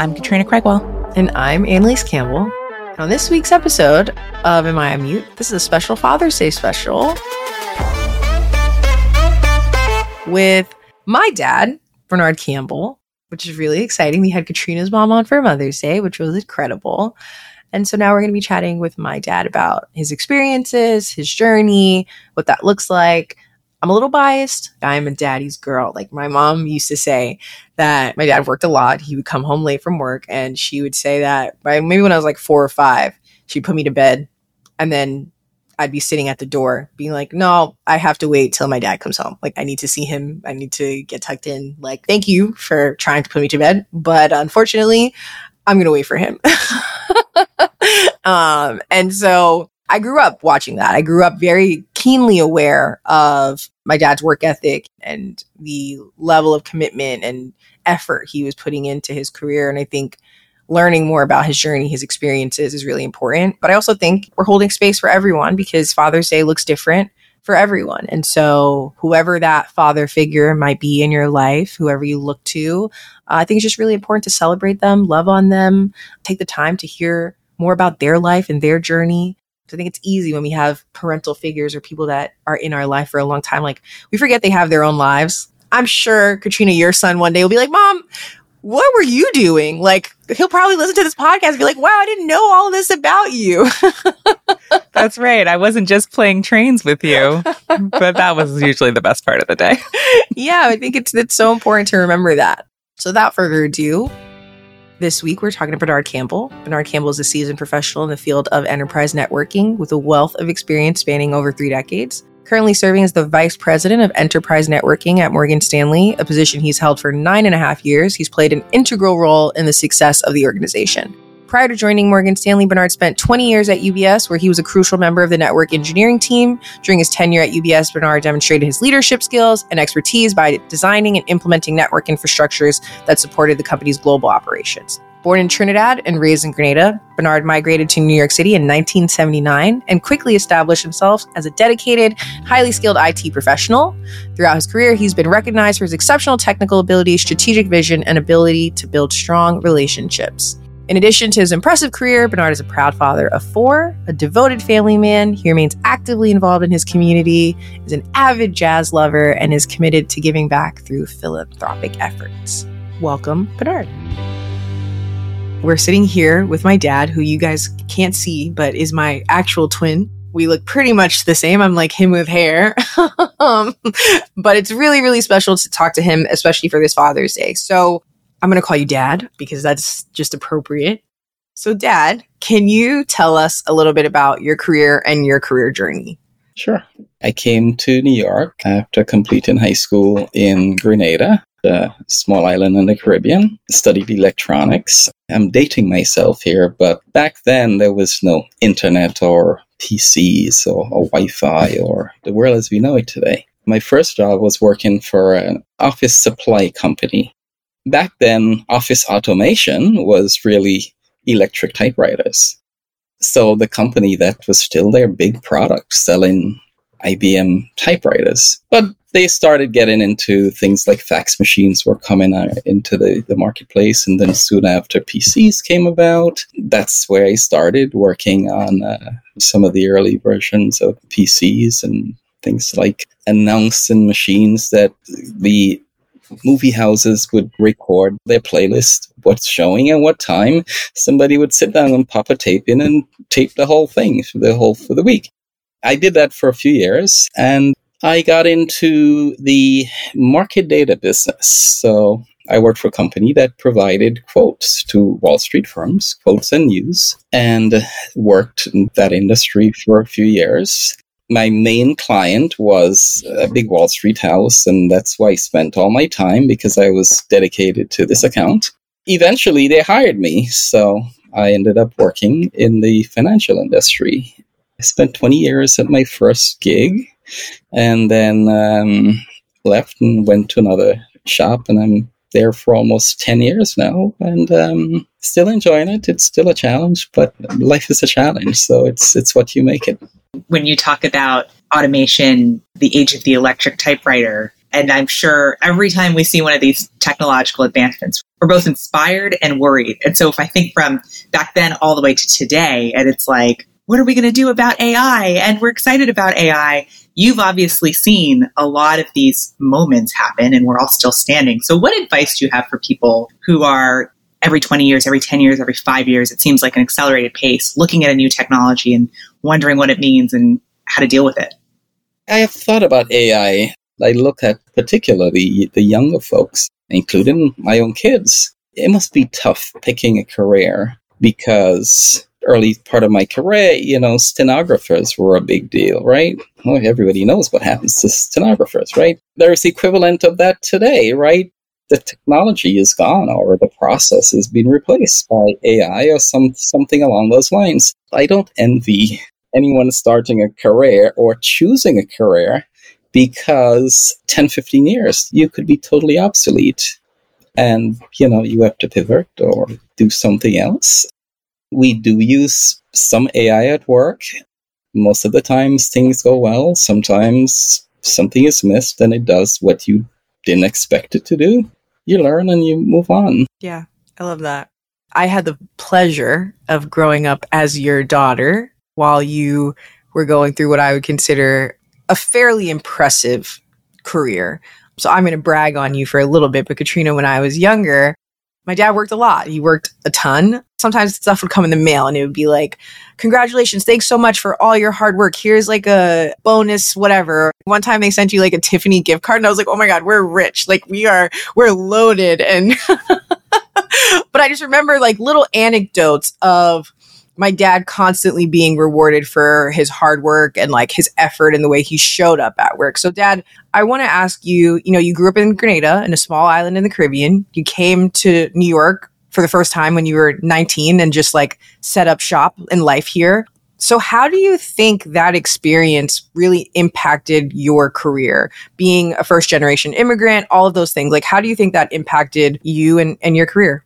I'm Katrina Craigwell. And I'm Annelise Campbell. And on this week's episode of Am I Mute, this is a special Father's Day special with my dad, Bernard Campbell, which is really exciting. We had Katrina's mom on for Mother's Day, which was incredible. And so now we're going to be chatting with my dad about his experiences, his journey, what that looks like. I'm a little biased. I'm a daddy's girl. Like my mom used to say that my dad worked a lot. He would come home late from work and she would say that by maybe when I was like four or five, she'd put me to bed and then I'd be sitting at the door being like, no, I have to wait till my dad comes home. Like, I need to see him. I need to get tucked in. Like, thank you for trying to put me to bed. But unfortunately, I'm going to wait for him. um, and so I grew up watching that. I grew up very keenly aware of my dad's work ethic and the level of commitment and effort he was putting into his career. And I think learning more about his journey, his experiences is really important. But I also think we're holding space for everyone because Father's Day looks different for everyone. And so, whoever that father figure might be in your life, whoever you look to, uh, I think it's just really important to celebrate them, love on them, take the time to hear more about their life and their journey. I think it's easy when we have parental figures or people that are in our life for a long time. Like we forget they have their own lives. I'm sure Katrina, your son one day will be like, Mom, what were you doing? Like he'll probably listen to this podcast and be like, Wow, I didn't know all this about you. That's right. I wasn't just playing trains with you, but that was usually the best part of the day. yeah, I think it's it's so important to remember that. So without further ado, this week, we're talking to Bernard Campbell. Bernard Campbell is a seasoned professional in the field of enterprise networking with a wealth of experience spanning over three decades. Currently serving as the Vice President of Enterprise Networking at Morgan Stanley, a position he's held for nine and a half years. He's played an integral role in the success of the organization. Prior to joining Morgan Stanley, Bernard spent 20 years at UBS, where he was a crucial member of the network engineering team. During his tenure at UBS, Bernard demonstrated his leadership skills and expertise by designing and implementing network infrastructures that supported the company's global operations. Born in Trinidad and raised in Grenada, Bernard migrated to New York City in 1979 and quickly established himself as a dedicated, highly skilled IT professional. Throughout his career, he's been recognized for his exceptional technical ability, strategic vision, and ability to build strong relationships. In addition to his impressive career, Bernard is a proud father of four, a devoted family man. He remains actively involved in his community, is an avid jazz lover, and is committed to giving back through philanthropic efforts. Welcome, Bernard. We're sitting here with my dad, who you guys can't see, but is my actual twin. We look pretty much the same. I'm like him with hair. um, but it's really, really special to talk to him, especially for this Father's Day. So I'm going to call you dad because that's just appropriate. So, dad, can you tell us a little bit about your career and your career journey? Sure. I came to New York after completing high school in Grenada, a small island in the Caribbean, studied electronics. I'm dating myself here, but back then there was no internet or PCs or, or Wi Fi or the world as we know it today. My first job was working for an office supply company back then, office automation was really electric typewriters. So the company that was still their big product selling IBM typewriters. But they started getting into things like fax machines were coming into the, the marketplace. And then soon after PCs came about, that's where I started working on uh, some of the early versions of PCs and things like announcing machines that the movie houses would record their playlist, what's showing and what time. Somebody would sit down and pop a tape in and tape the whole thing for the whole for the week. I did that for a few years and I got into the market data business. So I worked for a company that provided quotes to Wall Street firms, quotes and news, and worked in that industry for a few years my main client was a big Wall Street house, and that's why I spent all my time because I was dedicated to this account. Eventually, they hired me, so I ended up working in the financial industry. I spent 20 years at my first gig and then um, left and went to another shop, and I'm there for almost 10 years now and um, still enjoying it. It's still a challenge, but life is a challenge, so it's, it's what you make it when you talk about automation, the age of the electric typewriter, and I'm sure every time we see one of these technological advancements, we're both inspired and worried. And so if I think from back then all the way to today, and it's like, what are we going to do about AI? And we're excited about AI. You've obviously seen a lot of these moments happen and we're all still standing. So what advice do you have for people who are every 20 years, every 10 years, every five years, it seems like an accelerated pace, looking at a new technology and wondering what it means and how to deal with it? I have thought about AI. I look at particularly the younger folks, including my own kids. It must be tough picking a career because early part of my career, you know, stenographers were a big deal, right? Well, everybody knows what happens to stenographers, right? There's the equivalent of that today, right? The technology is gone or the process has been replaced by AI or some something along those lines. I don't envy anyone starting a career or choosing a career because 10, 15 years, you could be totally obsolete. And, you know, you have to pivot or do something else. We do use some AI at work. Most of the times things go well. Sometimes something is missed and it does what you didn't expect it to do. You learn and you move on. Yeah, I love that. I had the pleasure of growing up as your daughter while you were going through what I would consider a fairly impressive career. So I'm going to brag on you for a little bit. But Katrina, when I was younger, my dad worked a lot. He worked a ton. Sometimes stuff would come in the mail and it would be like, congratulations. Thanks so much for all your hard work. Here's like a bonus, whatever. One time they sent you like a Tiffany gift card and I was like, oh my God, we're rich. Like we are, we're loaded. And, but I just remember like little anecdotes of my dad constantly being rewarded for his hard work and like his effort and the way he showed up at work. So, dad, I want to ask you you know, you grew up in Grenada, in a small island in the Caribbean. You came to New York for the first time when you were 19 and just like set up shop in life here. So, how do you think that experience really impacted your career? Being a first generation immigrant, all of those things. Like, how do you think that impacted you and, and your career?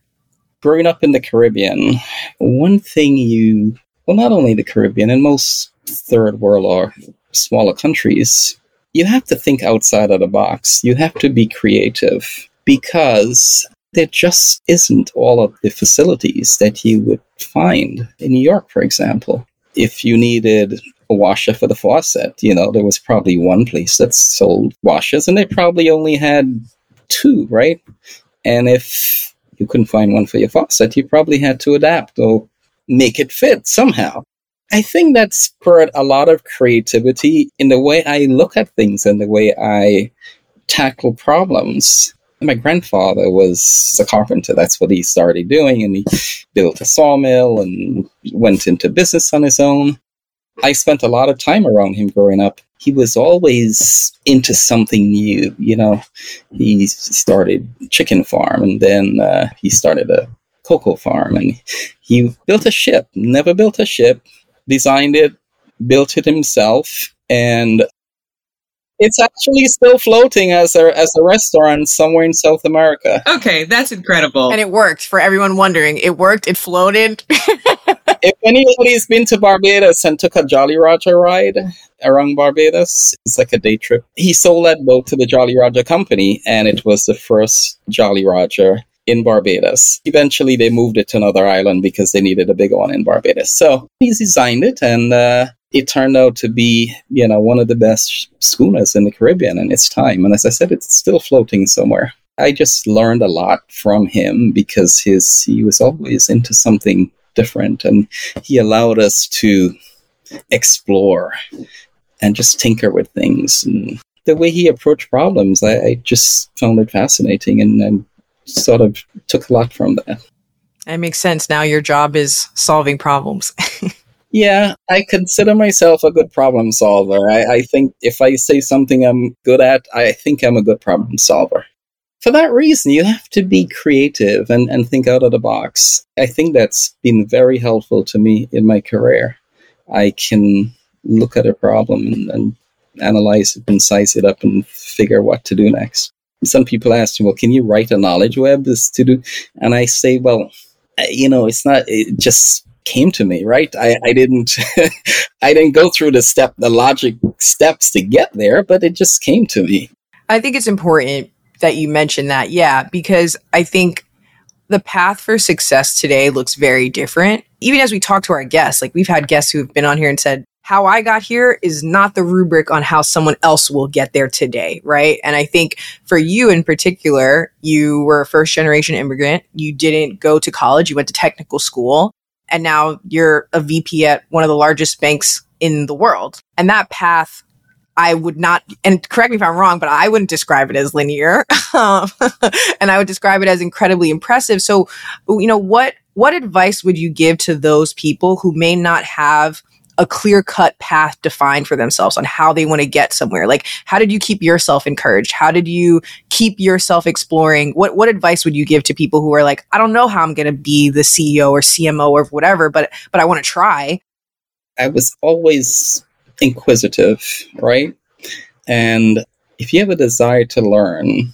Growing up in the Caribbean, one thing you, well, not only the Caribbean, in most third world or smaller countries, you have to think outside of the box. You have to be creative because there just isn't all of the facilities that you would find in New York, for example. If you needed a washer for the faucet, you know, there was probably one place that sold washers and they probably only had two, right? And if you couldn't find one for your faucet, you probably had to adapt or make it fit somehow. I think that spurred a lot of creativity in the way I look at things and the way I tackle problems. My grandfather was a carpenter. That's what he started doing. And he built a sawmill and went into business on his own. I spent a lot of time around him growing up. He was always into something new. You know, he started chicken farm and then uh, he started a cocoa farm and he built a ship. Never built a ship, designed it, built it himself, and it's actually still floating as a as a restaurant somewhere in South America. Okay, that's incredible. And it worked for everyone wondering. It worked. It floated. if anybody's been to Barbados and took a Jolly Roger ride around Barbados, it's like a day trip. He sold that boat to the Jolly Roger company, and it was the first Jolly Roger in Barbados. Eventually, they moved it to another island because they needed a bigger one in Barbados. So he designed it, and uh, it turned out to be, you know, one of the best schooners in the Caribbean in its time. And as I said, it's still floating somewhere. I just learned a lot from him because his he was always into something different and he allowed us to explore and just tinker with things and the way he approached problems I, I just found it fascinating and, and sort of took a lot from that that makes sense now your job is solving problems yeah i consider myself a good problem solver I, I think if i say something i'm good at i think i'm a good problem solver for that reason, you have to be creative and, and think out of the box. I think that's been very helpful to me in my career. I can look at a problem and, and analyze it and size it up and figure what to do next. Some people ask me, well, can you write a knowledge web to do? And I say, well, you know, it's not, it just came to me, right? I, I didn't, I didn't go through the step, the logic steps to get there, but it just came to me. I think it's important that you mention that. Yeah, because I think the path for success today looks very different. Even as we talk to our guests, like we've had guests who have been on here and said, how I got here is not the rubric on how someone else will get there today, right? And I think for you in particular, you were a first generation immigrant. You didn't go to college, you went to technical school, and now you're a VP at one of the largest banks in the world. And that path I would not, and correct me if I'm wrong, but I wouldn't describe it as linear. Um, and I would describe it as incredibly impressive. So, you know, what, what advice would you give to those people who may not have a clear cut path defined for themselves on how they want to get somewhere? Like, how did you keep yourself encouraged? How did you keep yourself exploring? What, what advice would you give to people who are like, I don't know how I'm going to be the CEO or CMO or whatever, but, but I want to try? I was always inquisitive, right? And if you have a desire to learn,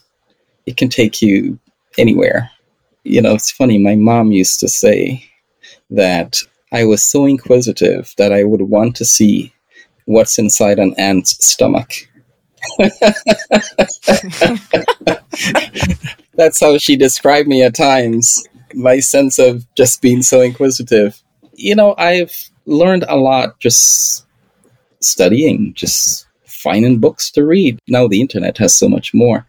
it can take you anywhere. You know, it's funny, my mom used to say that I was so inquisitive that I would want to see what's inside an ant's stomach. That's how she described me at times. My sense of just being so inquisitive. You know, I've learned a lot just studying, just finding books to read. Now the internet has so much more.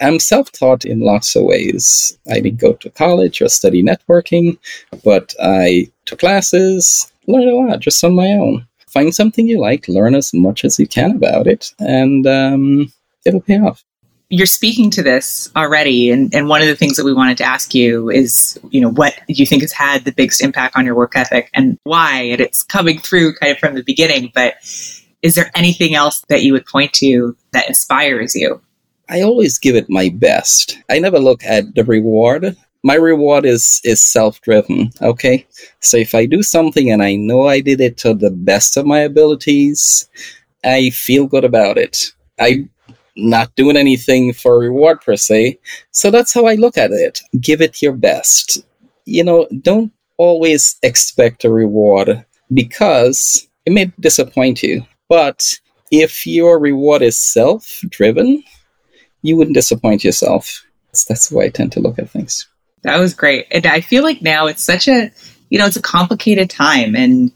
I'm self taught in lots of ways. I didn't go to college or study networking, but I took classes, learned a lot just on my own. Find something you like, learn as much as you can about it, and um, it'll pay off. You're speaking to this already and, and one of the things that we wanted to ask you is you know what you think has had the biggest impact on your work ethic and why and it's coming through kind of from the beginning but is there anything else that you would point to that inspires you? I always give it my best. I never look at the reward my reward is is self-driven okay so if i do something and i know i did it to the best of my abilities i feel good about it i'm not doing anything for reward per se. So that's how I look at it. Give it your best. You know, don't always expect a reward because it may disappoint you. But if your reward is self driven, you wouldn't disappoint yourself. That's the way I tend to look at things. That was great. And I feel like now it's such a, you know, it's a complicated time and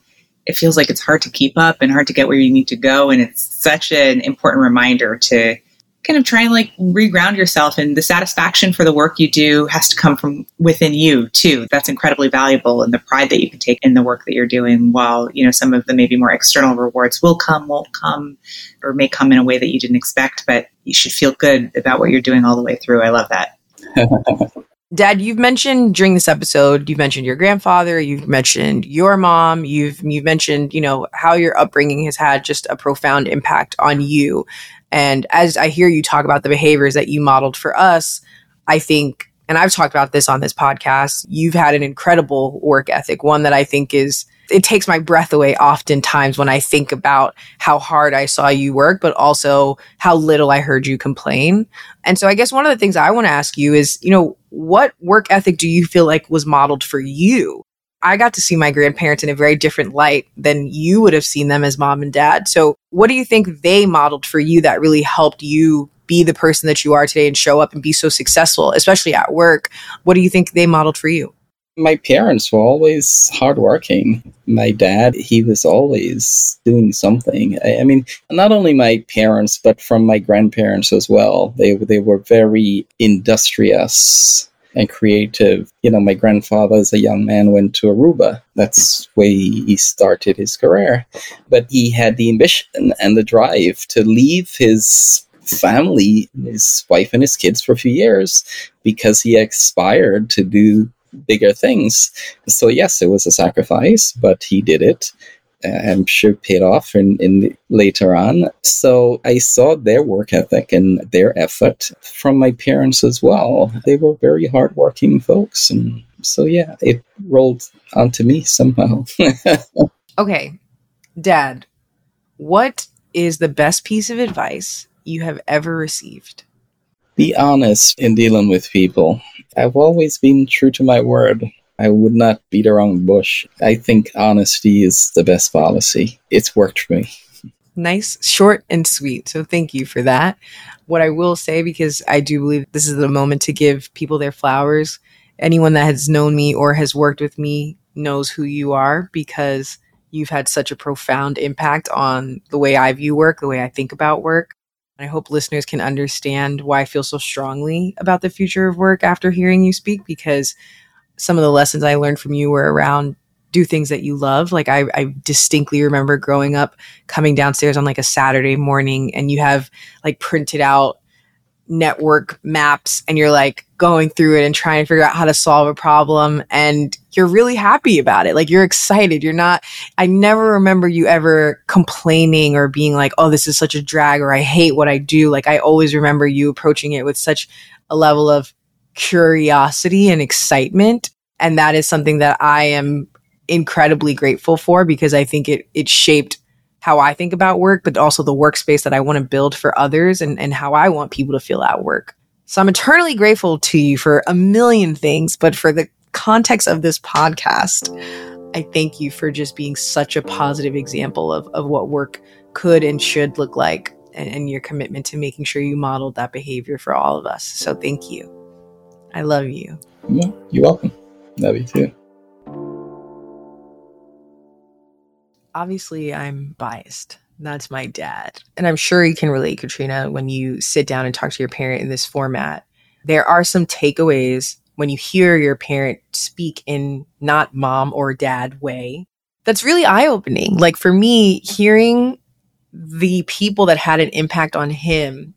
it feels like it's hard to keep up and hard to get where you need to go. And it's such an important reminder to kind of try and like reground yourself. And the satisfaction for the work you do has to come from within you too. That's incredibly valuable. And the pride that you can take in the work that you're doing while you know some of the maybe more external rewards will come won't come or may come in a way that you didn't expect. But you should feel good about what you're doing all the way through. I love that Dad, you've mentioned during this episode, you've mentioned your grandfather, you've mentioned your mom, you've you've mentioned, you know, how your upbringing has had just a profound impact on you. And as I hear you talk about the behaviors that you modeled for us, I think, and I've talked about this on this podcast, you've had an incredible work ethic, one that I think is, it takes my breath away oftentimes when I think about how hard I saw you work, but also how little I heard you complain. And so I guess one of the things I want to ask you is, you know, what work ethic do you feel like was modeled for you? I got to see my grandparents in a very different light than you would have seen them as mom and dad. So, what do you think they modeled for you that really helped you be the person that you are today and show up and be so successful, especially at work? What do you think they modeled for you? My parents were always hardworking. My dad, he was always doing something. I, I mean, not only my parents, but from my grandparents as well. They they were very industrious and creative. You know, my grandfather as a young man went to Aruba. That's where he started his career. But he had the ambition and the drive to leave his family, his wife and his kids for a few years because he aspired to do bigger things. So yes, it was a sacrifice, but he did it. I'm sure paid off in, in later on. So I saw their work ethic and their effort from my parents as well. They were very hardworking folks. And so, yeah, it rolled onto me somehow. okay, Dad, what is the best piece of advice you have ever received? Be honest in dealing with people. I've always been true to my word. I would not beat around the bush. I think honesty is the best policy. It's worked for me. Nice, short, and sweet. So thank you for that. What I will say, because I do believe this is the moment to give people their flowers, anyone that has known me or has worked with me knows who you are because you've had such a profound impact on the way I view work, the way I think about work. I hope listeners can understand why I feel so strongly about the future of work after hearing you speak because some of the lessons I learned from you were around do things that you love. Like I, I distinctly remember growing up coming downstairs on like a Saturday morning and you have like printed out network maps and you're like going through it and trying to figure out how to solve a problem and you're really happy about it. Like you're excited. You're not i never remember you ever complaining or being like oh this is such a drag or i hate what i do. Like i always remember you approaching it with such a level of curiosity and excitement. And that is something that i am incredibly grateful for because i think it it shaped how I think about work, but also the workspace that I want to build for others and, and how I want people to feel at work. So I'm eternally grateful to you for a million things, but for the context of this podcast, I thank you for just being such a positive example of, of what work could and should look like and, and your commitment to making sure you modeled that behavior for all of us. So thank you. I love you. Yeah, you're welcome. Love you too. Obviously I'm biased. That's my dad. And I'm sure you can relate, Katrina, when you sit down and talk to your parent in this format. There are some takeaways when you hear your parent speak in not mom or dad way. That's really eye opening. Like for me, hearing the people that had an impact on him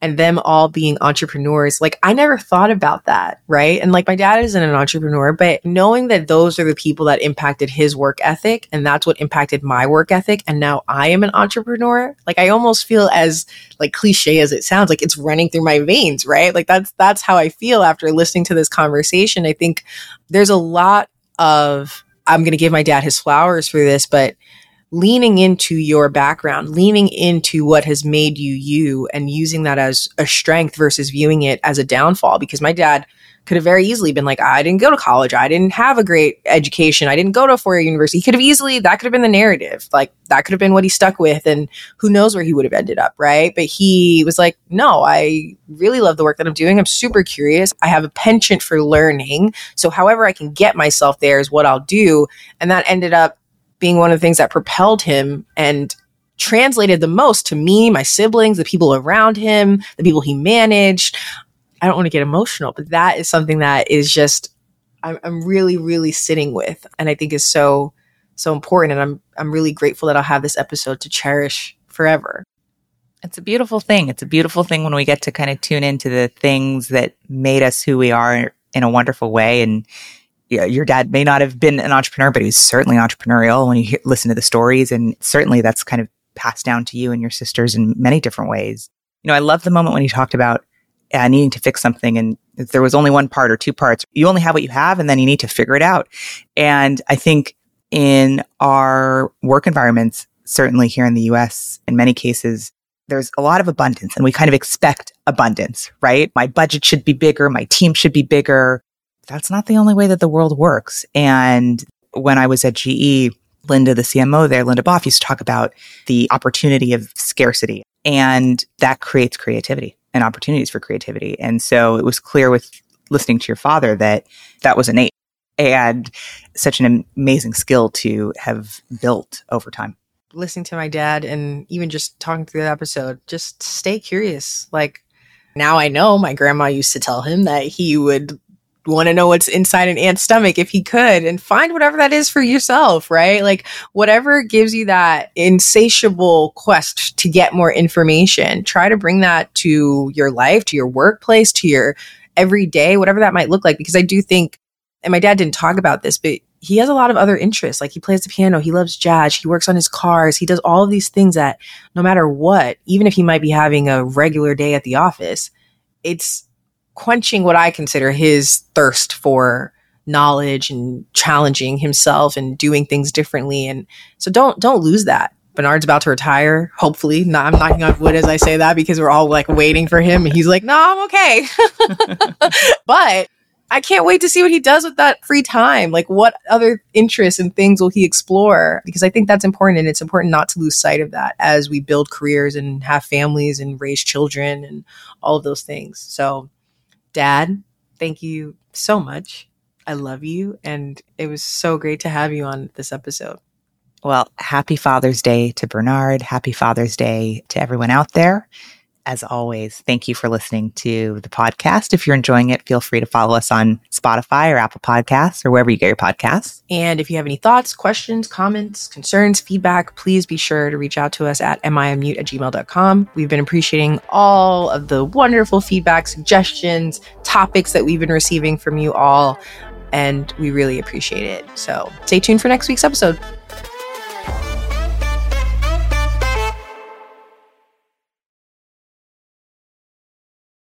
and them all being entrepreneurs, like I never thought about that, right? And like my dad isn't an entrepreneur, but knowing that those are the people that impacted his work ethic and that's what impacted my work ethic and now I am an entrepreneur, like I almost feel as like cliche as it sounds, like it's running through my veins, right? Like that's that's how I feel after listening to this conversation. I think there's a lot of I'm going to give my dad his flowers for this, but leaning into your background, leaning into what has made you you and using that as a strength versus viewing it as a downfall. Because my dad could have very easily been like, I didn't go to college. I didn't have a great education. I didn't go to a four year university. He could have easily, that could have been the narrative. Like that could have been what he stuck with. And who knows where he would have ended up. Right. But he was like, no, I really love the work that I'm doing. I'm super curious. I have a penchant for learning. So however I can get myself there is what I'll do. And that ended up being one of the things that propelled him and translated the most to me, my siblings, the people around him, the people he managed. I don't want to get emotional, but that is something that is just I'm, I'm really, really sitting with, and I think is so so important. And I'm I'm really grateful that I'll have this episode to cherish forever. It's a beautiful thing. It's a beautiful thing when we get to kind of tune into the things that made us who we are in a wonderful way and yeah, your dad may not have been an entrepreneur, but he was certainly entrepreneurial when you hear, listen to the stories. And certainly that's kind of passed down to you and your sisters in many different ways. You know, I love the moment when he talked about uh, needing to fix something and there was only one part or two parts, you only have what you have and then you need to figure it out. And I think in our work environments, certainly here in the US, in many cases, there's a lot of abundance and we kind of expect abundance, right? My budget should be bigger. My team should be bigger that's not the only way that the world works. And when I was at GE, Linda, the CMO there, Linda Boff used to talk about the opportunity of scarcity and that creates creativity and opportunities for creativity. And so it was clear with listening to your father that that was innate and such an amazing skill to have built over time. Listening to my dad and even just talking through the episode, just stay curious. Like now I know my grandma used to tell him that he would want to know what's inside an ant's stomach if he could and find whatever that is for yourself, right? Like whatever gives you that insatiable quest to get more information, try to bring that to your life, to your workplace, to your everyday, whatever that might look like. Because I do think, and my dad didn't talk about this, but he has a lot of other interests. Like he plays the piano, he loves jazz, he works on his cars, he does all of these things that no matter what, even if he might be having a regular day at the office, it's quenching what I consider his thirst for knowledge and challenging himself and doing things differently. And so don't don't lose that. Bernard's about to retire, hopefully. I'm knocking on wood as I say that because we're all like waiting for him. And he's like, no, I'm okay. but I can't wait to see what he does with that free time. Like, what other interests and things will he explore? Because I think that's important. And it's important not to lose sight of that as we build careers and have families and raise children and all of those things. So, Dad, thank you so much. I love you. And it was so great to have you on this episode. Well, happy Father's Day to Bernard. Happy Father's Day to everyone out there. As always, thank you for listening to the podcast. If you're enjoying it, feel free to follow us on Spotify or Apple Podcasts or wherever you get your podcasts. And if you have any thoughts, questions, comments, concerns, feedback, please be sure to reach out to us at miunmute at gmail.com. We've been appreciating all of the wonderful feedback, suggestions, topics that we've been receiving from you all, and we really appreciate it. So stay tuned for next week's episode.